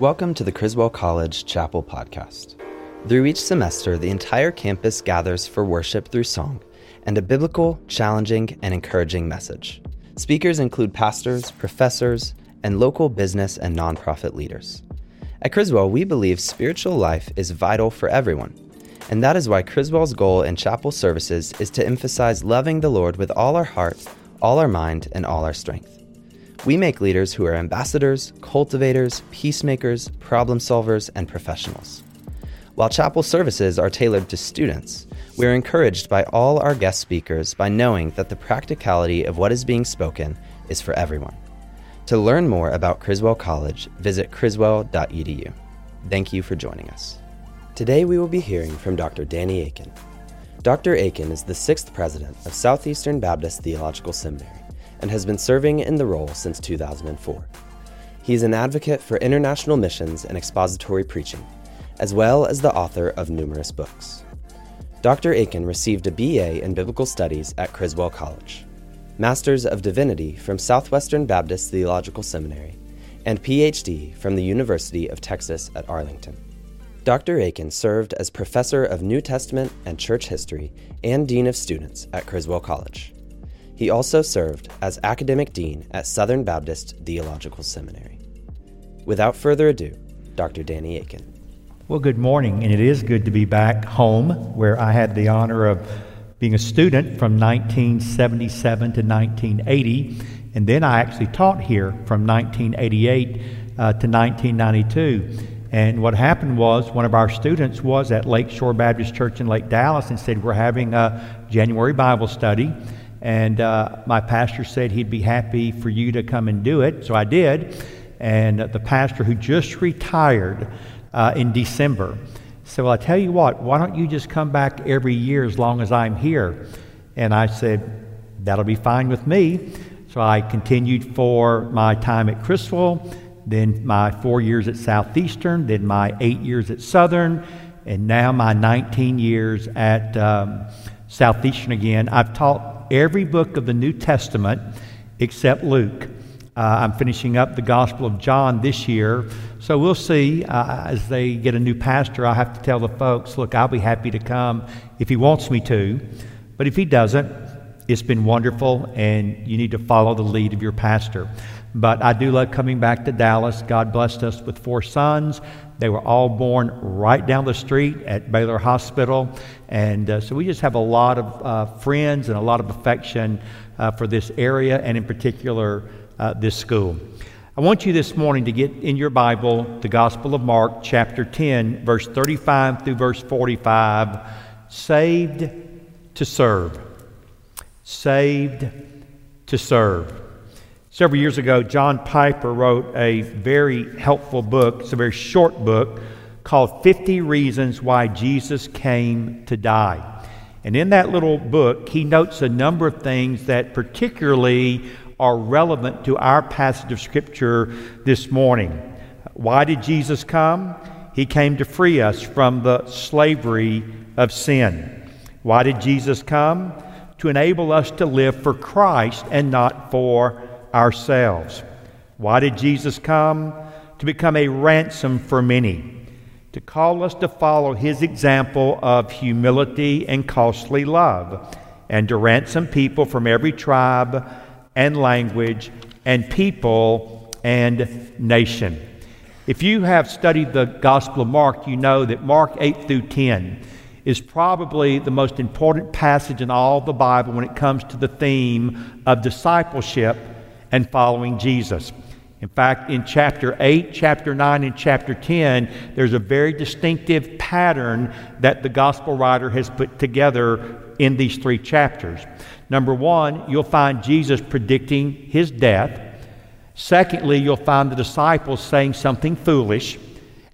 Welcome to the Criswell College Chapel Podcast. Through each semester, the entire campus gathers for worship through song and a biblical, challenging, and encouraging message. Speakers include pastors, professors, and local business and nonprofit leaders. At Criswell, we believe spiritual life is vital for everyone, and that is why Criswell's goal in chapel services is to emphasize loving the Lord with all our heart, all our mind, and all our strength. We make leaders who are ambassadors, cultivators, peacemakers, problem solvers, and professionals. While chapel services are tailored to students, we are encouraged by all our guest speakers by knowing that the practicality of what is being spoken is for everyone. To learn more about Criswell College, visit criswell.edu. Thank you for joining us. Today we will be hearing from Dr. Danny Akin. Dr. Akin is the sixth president of Southeastern Baptist Theological Seminary and has been serving in the role since 2004. He is an advocate for international missions and expository preaching, as well as the author of numerous books. Dr. Akin received a BA in Biblical Studies at Criswell College, Masters of Divinity from Southwestern Baptist Theological Seminary, and PhD from the University of Texas at Arlington. Dr. Akin served as Professor of New Testament and Church History and Dean of Students at Criswell College. He also served as academic dean at Southern Baptist Theological Seminary. Without further ado, Dr. Danny Akin. Well, good morning, and it is good to be back home where I had the honor of being a student from 1977 to 1980, and then I actually taught here from 1988 uh, to 1992. And what happened was one of our students was at Lakeshore Baptist Church in Lake Dallas and said, We're having a January Bible study. And uh, my pastor said he'd be happy for you to come and do it. So I did. And the pastor who just retired uh, in December said, Well, I tell you what, why don't you just come back every year as long as I'm here? And I said, That'll be fine with me. So I continued for my time at Criswell, then my four years at Southeastern, then my eight years at Southern, and now my 19 years at um, Southeastern again. I've taught every book of the New Testament except Luke. Uh, I'm finishing up the Gospel of John this year. So we'll see uh, as they get a new pastor. I have to tell the folks, look, I'll be happy to come if he wants me to. But if he doesn't, it's been wonderful, and you need to follow the lead of your pastor. But I do love coming back to Dallas. God blessed us with four sons. They were all born right down the street at Baylor Hospital. And uh, so we just have a lot of uh, friends and a lot of affection uh, for this area and, in particular, uh, this school. I want you this morning to get in your Bible the Gospel of Mark, chapter 10, verse 35 through verse 45. Saved to serve. Saved to serve. Several years ago, John Piper wrote a very helpful book. It's a very short book called 50 Reasons Why Jesus Came to Die. And in that little book, he notes a number of things that particularly are relevant to our passage of Scripture this morning. Why did Jesus come? He came to free us from the slavery of sin. Why did Jesus come? To enable us to live for Christ and not for ourselves. Why did Jesus come? To become a ransom for many, to call us to follow his example of humility and costly love, and to ransom people from every tribe and language and people and nation. If you have studied the Gospel of Mark, you know that Mark 8 through 10 is probably the most important passage in all the Bible when it comes to the theme of discipleship and following Jesus. In fact, in chapter 8, chapter 9, and chapter 10, there's a very distinctive pattern that the gospel writer has put together in these three chapters. Number one, you'll find Jesus predicting his death. Secondly, you'll find the disciples saying something foolish.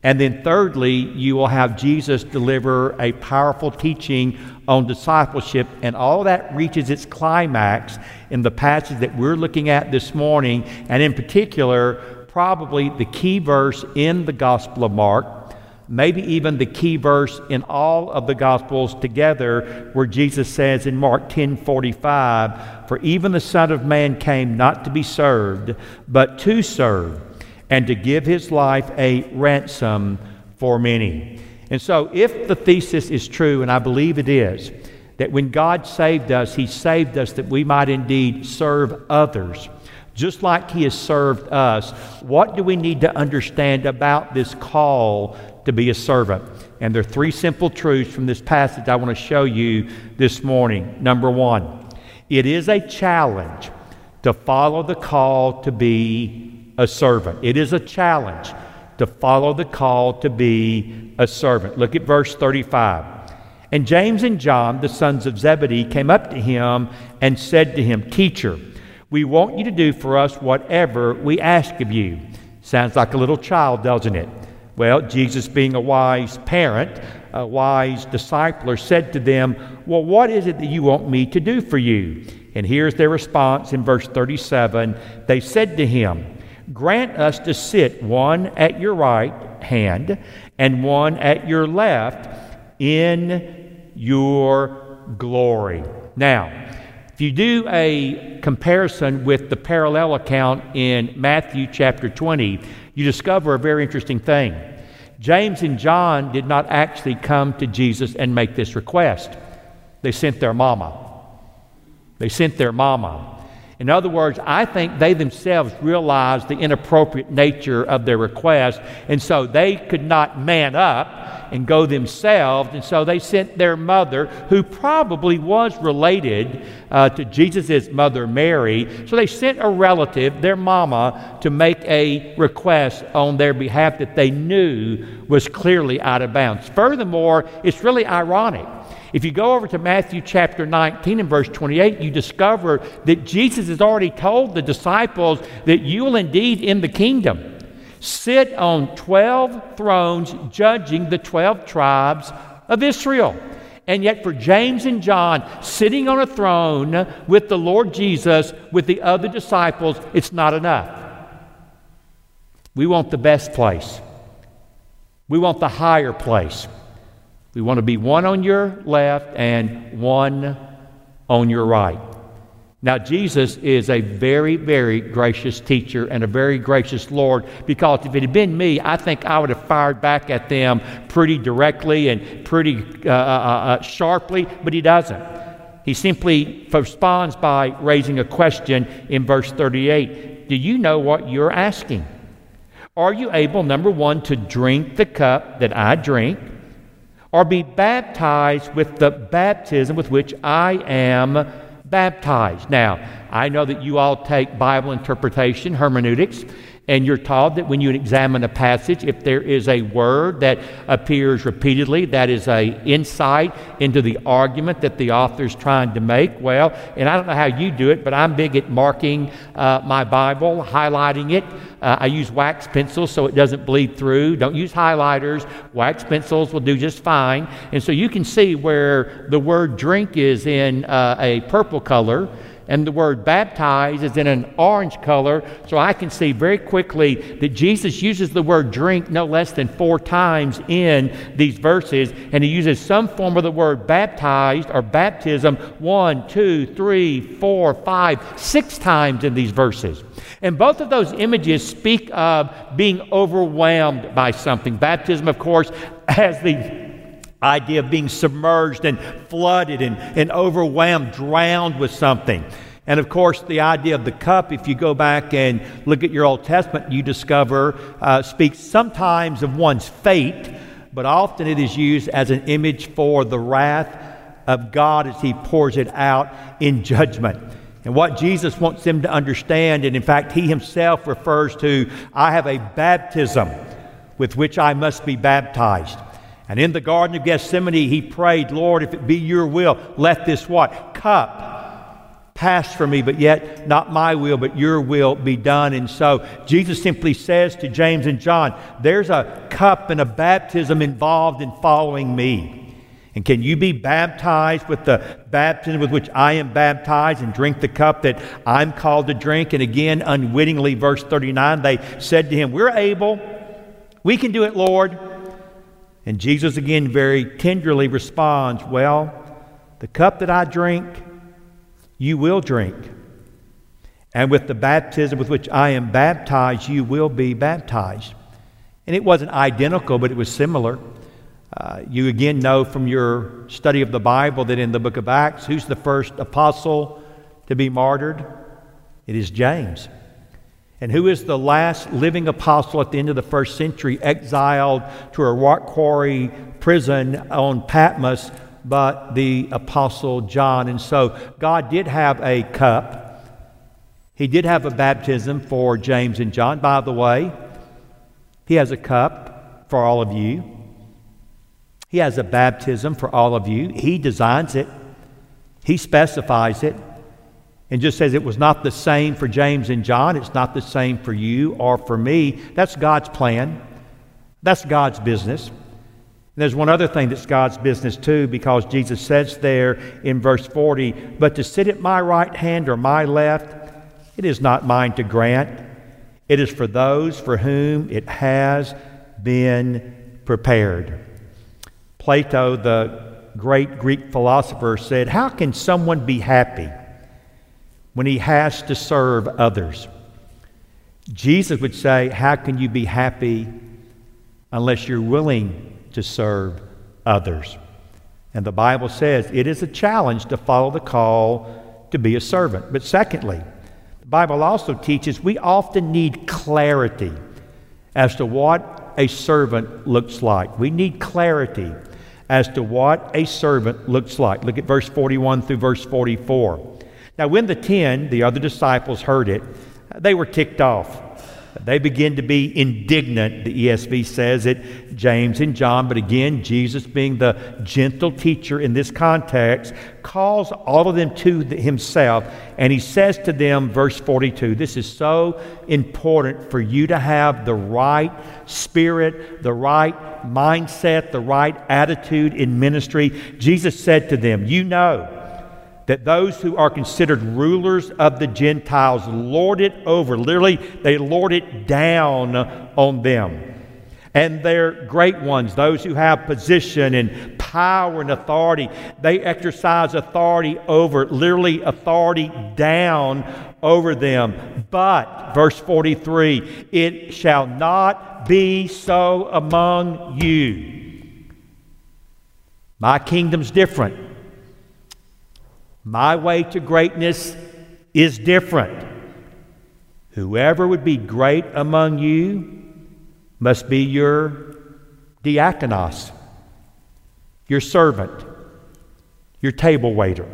And then, thirdly, you will have Jesus deliver a powerful teaching on discipleship, and all that reaches its climax in the passage that we're looking at this morning, and in particular, probably the key verse in the Gospel of Mark, maybe even the key verse in all of the Gospels together, where Jesus says in Mark 10 45, For even the Son of Man came not to be served, but to serve and to give his life a ransom for many. And so, if the thesis is true, and I believe it is, that when God saved us, he saved us that we might indeed serve others, just like he has served us, what do we need to understand about this call to be a servant? And there are three simple truths from this passage I want to show you this morning. Number one, it is a challenge to follow the call to be a servant. It is a challenge to follow the call to be a servant. Look at verse 35. And James and John, the sons of Zebedee, came up to him and said to him, Teacher, we want you to do for us whatever we ask of you. Sounds like a little child, doesn't it? Well, Jesus, being a wise parent, a wise discipler, said to them, Well, what is it that you want me to do for you? And here's their response in verse 37 They said to him, Grant us to sit one at your right hand and one at your left in your glory. Now, if you do a comparison with the parallel account in Matthew chapter 20, you discover a very interesting thing. James and John did not actually come to Jesus and make this request, they sent their mama. They sent their mama. In other words, I think they themselves realized the inappropriate nature of their request, and so they could not man up and go themselves, and so they sent their mother, who probably was related uh, to Jesus' mother Mary. So they sent a relative, their mama, to make a request on their behalf that they knew was clearly out of bounds. Furthermore, it's really ironic if you go over to Matthew chapter 19 and verse 28, you discover that Jesus has already told the disciples that you will indeed in the kingdom sit on 12 thrones judging the 12 tribes of Israel. And yet, for James and John sitting on a throne with the Lord Jesus, with the other disciples, it's not enough. We want the best place, we want the higher place. We want to be one on your left and one on your right. Now, Jesus is a very, very gracious teacher and a very gracious Lord because if it had been me, I think I would have fired back at them pretty directly and pretty uh, uh, uh, uh sharply, but he doesn't. He simply responds by raising a question in verse 38 Do you know what you're asking? Are you able, number one, to drink the cup that I drink? Or be baptized with the baptism with which I am baptized. Now, I know that you all take Bible interpretation, hermeneutics, and you're taught that when you examine a passage, if there is a word that appears repeatedly, that is a insight into the argument that the author is trying to make. Well, and I don't know how you do it, but I'm big at marking uh, my Bible, highlighting it. Uh, I use wax pencils so it doesn't bleed through. Don't use highlighters. Wax pencils will do just fine. And so you can see where the word drink is in uh, a purple color and the word baptize is in an orange color. So I can see very quickly that Jesus uses the word drink no less than four times in these verses, and he uses some form of the word baptized or baptism one, two, three, four, five, six times in these verses. And both of those images speak of being overwhelmed by something. Baptism, of course, has the idea of being submerged and flooded and, and overwhelmed, drowned with something. And of course, the idea of the cup, if you go back and look at your Old Testament, you discover uh, speaks sometimes of one's fate, but often it is used as an image for the wrath of God as He pours it out in judgment. And what Jesus wants them to understand, and in fact, He Himself refers to, I have a baptism with which I must be baptized. And in the Garden of Gethsemane, he prayed, Lord, if it be your will, let this what? Cup pass from me, but yet not my will, but your will be done. And so Jesus simply says to James and John, there's a cup and a baptism involved in following me. And can you be baptized with the baptism with which I am baptized and drink the cup that I'm called to drink? And again, unwittingly, verse 39, they said to him, We're able. We can do it, Lord. And Jesus again very tenderly responds, Well, the cup that I drink, you will drink. And with the baptism with which I am baptized, you will be baptized. And it wasn't identical, but it was similar. Uh, you again know from your study of the Bible that in the book of Acts, who's the first apostle to be martyred? It is James. And who is the last living apostle at the end of the first century, exiled to a rock quarry prison on Patmos, but the apostle John? And so God did have a cup. He did have a baptism for James and John. By the way, He has a cup for all of you. He has a baptism for all of you. He designs it, He specifies it and just says it was not the same for James and John, it's not the same for you or for me. That's God's plan. That's God's business. And there's one other thing that's God's business too, because Jesus says there in verse 40, But to sit at my right hand or my left, it is not mine to grant. It is for those for whom it has been prepared. Plato, the great Greek philosopher, said, How can someone be happy? When he has to serve others. Jesus would say, How can you be happy unless you're willing to serve others? And the Bible says it is a challenge to follow the call to be a servant. But secondly, the Bible also teaches we often need clarity as to what a servant looks like. We need clarity as to what a servant looks like. Look at verse 41 through verse 44. Now, when the ten, the other disciples, heard it, they were ticked off. They begin to be indignant, the ESV says it, James and John. But again, Jesus, being the gentle teacher in this context, calls all of them to himself. And he says to them, verse 42, this is so important for you to have the right spirit, the right mindset, the right attitude in ministry. Jesus said to them, You know that those who are considered rulers of the Gentiles lord it over. Literally, they lord it down on them. And their great ones, those who have position and power and authority, they exercise authority over, literally, authority down over them. But, verse 43, it shall not be so among you. My kingdom's different. My way to greatness is different. Whoever would be great among you must be your diakonos, your servant, your table waiter.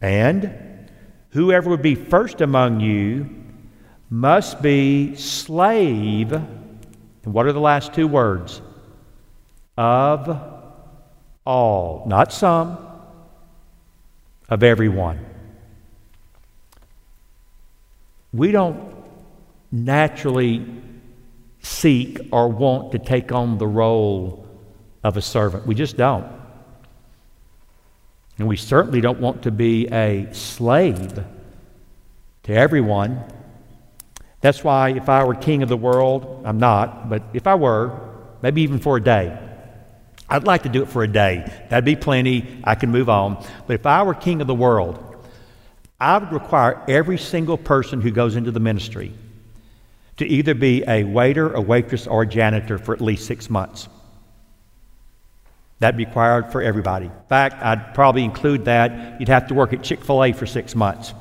And whoever would be first among you must be slave. And what are the last two words? Of all, not some of everyone. We don't naturally seek or want to take on the role of a servant. We just don't. And we certainly don't want to be a slave to everyone. That's why if I were king of the world, I'm not, but if I were, maybe even for a day, I'd like to do it for a day. That'd be plenty. I can move on. But if I were king of the world, I would require every single person who goes into the ministry to either be a waiter, a waitress, or a janitor for at least six months. That'd be required for everybody. In fact, I'd probably include that. You'd have to work at Chick fil A for six months.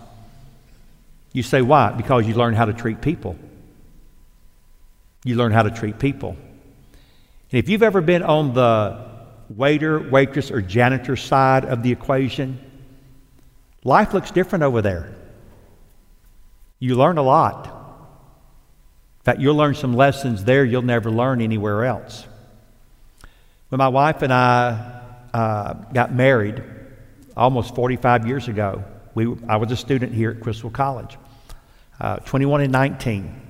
You say, why? Because you learn how to treat people. You learn how to treat people. And if you've ever been on the waiter, waitress, or janitor side of the equation, life looks different over there. You learn a lot. In fact, you'll learn some lessons there you'll never learn anywhere else. When my wife and I uh, got married almost 45 years ago, we, I was a student here at Criswell College, uh, 21 and 19.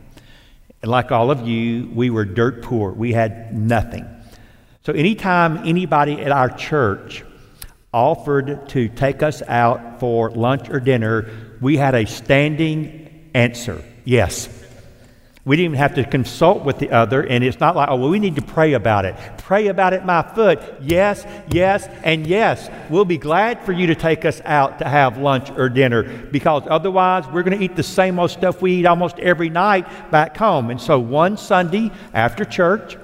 And like all of you, we were dirt poor. We had nothing. So anytime anybody at our church offered to take us out for lunch or dinner, we had a standing answer yes. We didn't even have to consult with the other, and it's not like, oh, well, we need to pray about it. Pray about it, my foot. Yes, yes, and yes. We'll be glad for you to take us out to have lunch or dinner because otherwise we're going to eat the same old stuff we eat almost every night back home. And so one Sunday after church,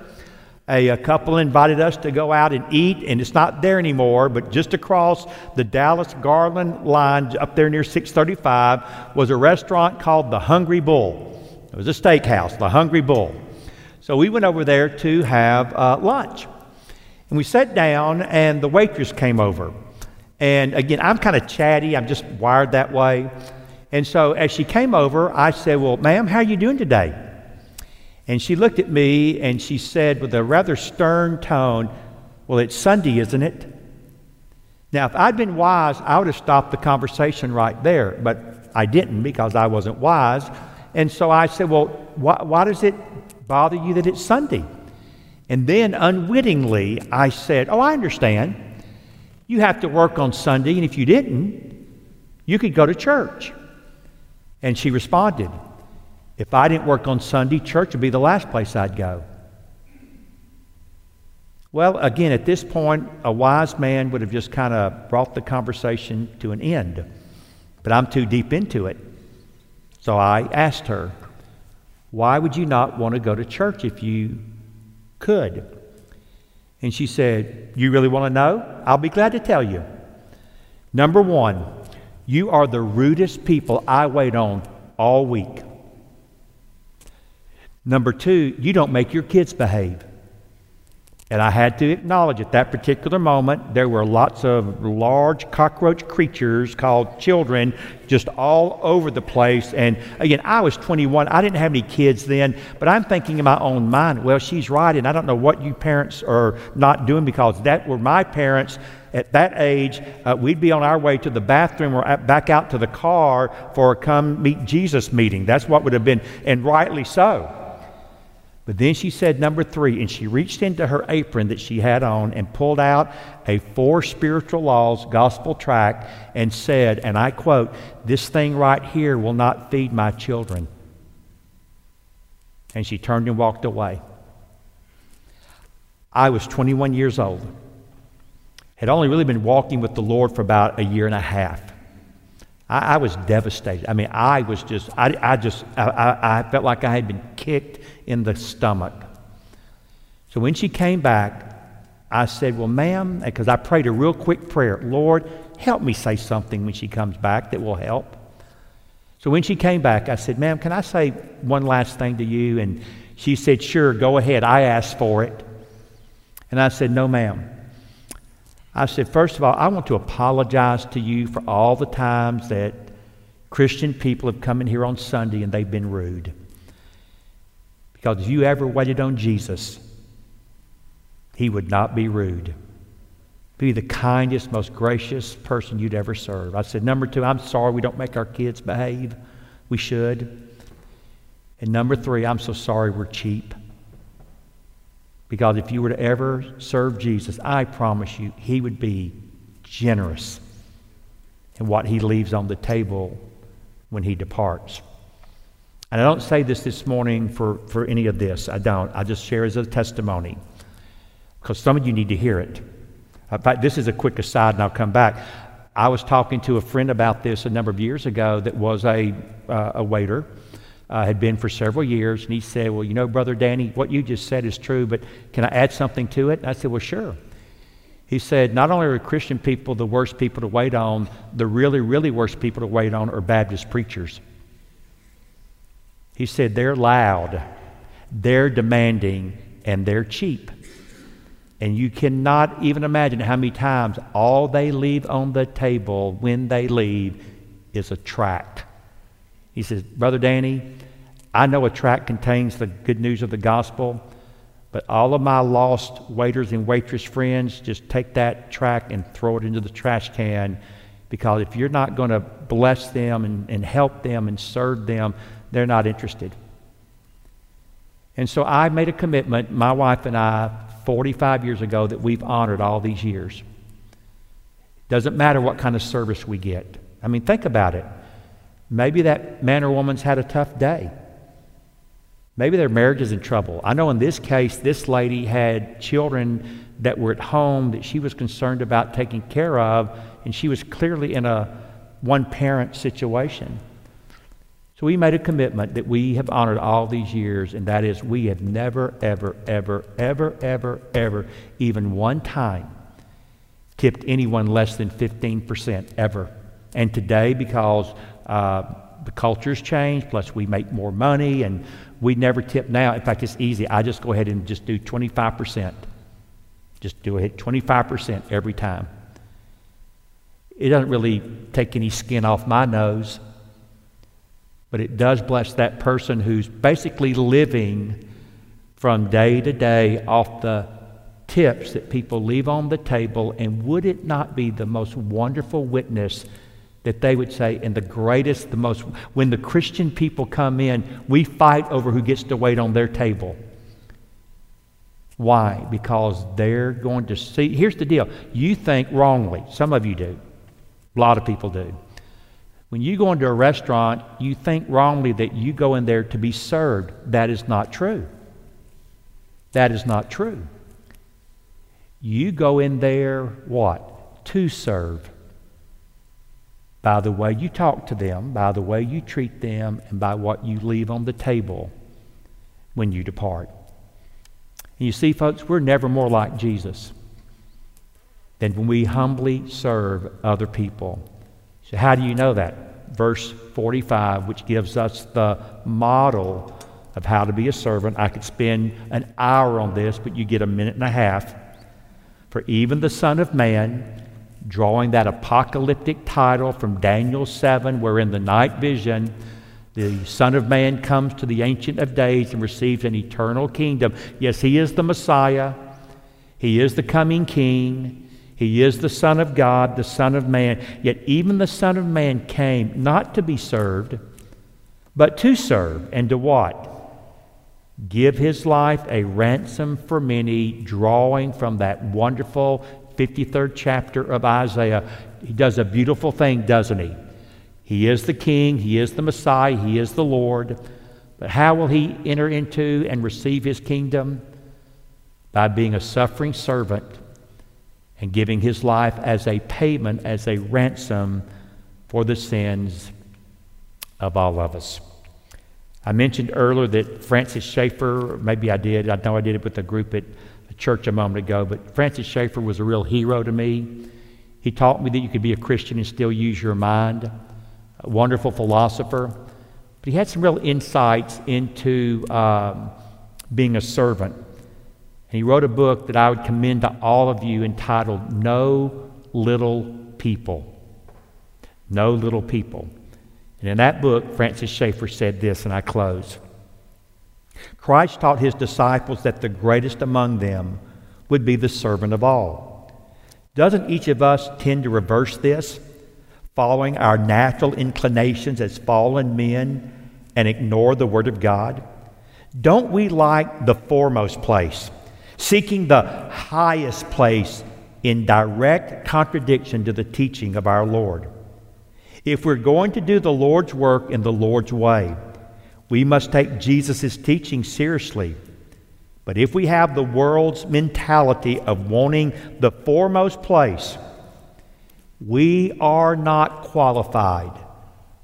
a, a, couple invited us to go out and eat, and it's not there anymore, but just across the Dallas Garland line up there near 635 was a restaurant called the Hungry Bull. It was a steakhouse, the Hungry Bull. So we went over there to have uh, lunch. And we sat down, and the waitress came over. And again, I'm kind of chatty, I'm just wired that way. And so as she came over, I said, Well, ma'am, how are you doing today? And she looked at me and she said with a rather stern tone, Well, it's Sunday, isn't it? Now, if I'd been wise, I would have stopped the conversation right there, but I didn't because I wasn't wise. And so I said, Well, why, why does it bother you that it's Sunday? And then unwittingly, I said, Oh, I understand. You have to work on Sunday, and if you didn't, you could go to church. And she responded, If I didn't work on Sunday, church would be the last place I'd go. Well, again, at this point, a wise man would have just kind of brought the conversation to an end. But I'm too deep into it. So I asked her, Why would you not want to go to church if you could? And she said, You really want to know? I'll be glad to tell you. Number one, you are the rudest people I wait on all week. Number two, you don't make your kids behave. And I had to acknowledge at that particular moment there were lots of large cockroach creatures called children just all over the place. And again, I was 21. I didn't have any kids then, but I'm thinking in my own mind, well, she's right. And I don't know what you parents are not doing because that were my parents at that age. Uh, we'd be on our way to the bathroom or back out to the car for a come meet Jesus meeting. That's what would have been, and rightly so. But then she said number three, and she reached into her apron that she had on and pulled out a Four Spiritual Laws gospel tract and said, and I quote, This thing right here will not feed my children. And she turned and walked away. I was 21 years old, had only really been walking with the Lord for about a year and a half. I, I was devastated. I mean, I was just, I, I just, I, I felt like I had been kicked in the stomach. So when she came back, I said, Well, ma'am, because I prayed a real quick prayer Lord, help me say something when she comes back that will help. So when she came back, I said, Ma'am, can I say one last thing to you? And she said, Sure, go ahead. I asked for it. And I said, No, ma'am. I said, First of all, I want to apologize to you for all the times that Christian people have come in here on Sunday and they've been rude. Because if you ever waited on Jesus, he would not be rude. Be the kindest, most gracious person you'd ever serve. I said, number two, I'm sorry we don't make our kids behave. We should. And number three, I'm so sorry we're cheap. Because if you were to ever serve Jesus, I promise you, he would be generous in what he leaves on the table when he departs. And I don't say this this morning for, for any of this. I don't. I just share as a testimony because some of you need to hear it. In fact, this is a quick aside and I'll come back. I was talking to a friend about this a number of years ago that was a, uh, a waiter, uh, had been for several years, and he said, Well, you know, Brother Danny, what you just said is true, but can I add something to it? And I said, Well, sure. He said, Not only are Christian people the worst people to wait on, the really, really worst people to wait on are Baptist preachers. He said, They're loud, they're demanding, and they're cheap. And you cannot even imagine how many times all they leave on the table when they leave is a tract. He says, Brother Danny, I know a tract contains the good news of the gospel, but all of my lost waiters and waitress friends just take that tract and throw it into the trash can because if you're not going to bless them and, and help them and serve them, they're not interested. And so I made a commitment, my wife and I, 45 years ago, that we've honored all these years. Doesn't matter what kind of service we get. I mean, think about it. Maybe that man or woman's had a tough day. Maybe their marriage is in trouble. I know in this case, this lady had children that were at home that she was concerned about taking care of, and she was clearly in a one parent situation. So we made a commitment that we have honored all these years, and that is we have never, ever, ever, ever, ever, ever, even one time tipped anyone less than 15% ever. And today, because uh, the culture's changed, plus we make more money, and we never tip now. In fact, it's easy. I just go ahead and just do 25%. Just do it 25% every time. It doesn't really take any skin off my nose, but it does bless that person who's basically living from day to day off the tips that people leave on the table. And would it not be the most wonderful witness that they would say, and the greatest, the most, when the Christian people come in, we fight over who gets to wait on their table. Why? Because they're going to see. Here's the deal you think wrongly. Some of you do. A lot of people do. When you go into a restaurant, you think wrongly that you go in there to be served. That is not true. That is not true. You go in there, what? To serve. By the way you talk to them, by the way you treat them, and by what you leave on the table when you depart. And you see, folks, we're never more like Jesus than when we humbly serve other people. So, how do you know that? Verse 45, which gives us the model of how to be a servant. I could spend an hour on this, but you get a minute and a half. For even the Son of Man, drawing that apocalyptic title from Daniel 7, where in the night vision, the Son of Man comes to the Ancient of Days and receives an eternal kingdom. Yes, He is the Messiah, He is the coming King, He is the Son of God, the Son of Man. Yet even the Son of Man came not to be served, but to serve, and to what? give his life a ransom for many, drawing from that wonderful 53rd chapter of Isaiah. He does a beautiful thing, doesn't he? He is the king, he is the Messiah, he is the Lord. But how will he enter into and receive his kingdom? By being a suffering servant and giving his life as a payment, as a ransom for the sins of all of us. I mentioned earlier that Francis Schaeffer, maybe I did, I know I did it with a group at a church a moment ago, but Francis Schaeffer was a real hero to me. He taught me that you could be a Christian and still use your mind. A wonderful philosopher. But he had some real insights into um, being a servant. He wrote a book that I would commend to all of you entitled No Little People. No Little People. And in that book, Francis Schaeffer said this, and I close. Christ taught his disciples that the greatest among them would be the servant of all. Doesn't each of us tend to reverse this, following our natural inclinations as fallen men and ignore the Word of God? Don't we like the foremost place, seeking the highest place in direct contradiction to the teaching of our Lord? If we're going to do the Lord's work in the Lord's way, we must take Jesus' teaching seriously. But if we have the world's mentality of wanting the foremost place, we are not qualified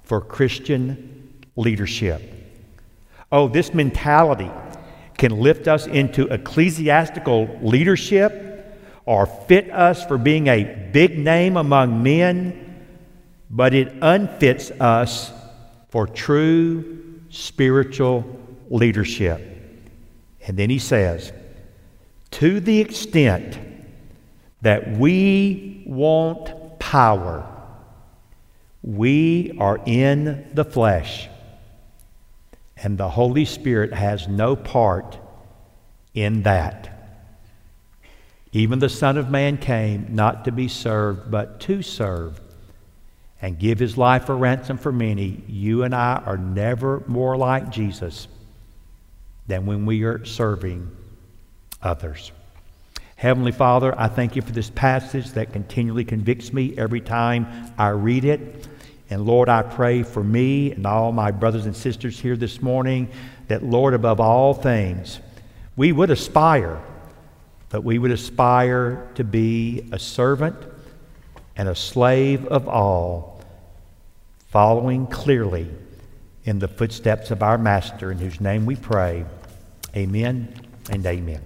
for Christian leadership. Oh, this mentality can lift us into ecclesiastical leadership or fit us for being a big name among men but it unfits us for true spiritual leadership. And then he says, to the extent that we want power, we are in the flesh, and the Holy Spirit has no part in that. Even the Son of Man came not to be served, but to serve and give his life a ransom for many, you and I are never more like Jesus than when we are serving others. Heavenly Father, I thank you for this passage that continually convicts me every time I read it. And Lord, I pray for me and all my brothers and sisters here this morning that, Lord, above all things, we would aspire, but we would aspire to be a servant and a slave of all, following clearly in the footsteps of our Master, in whose name we pray. Amen and amen.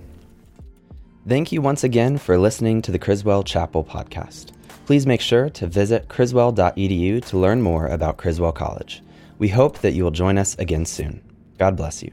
Thank you once again for listening to the Criswell Chapel podcast. Please make sure to visit criswell.edu to learn more about Criswell College. We hope that you will join us again soon. God bless you.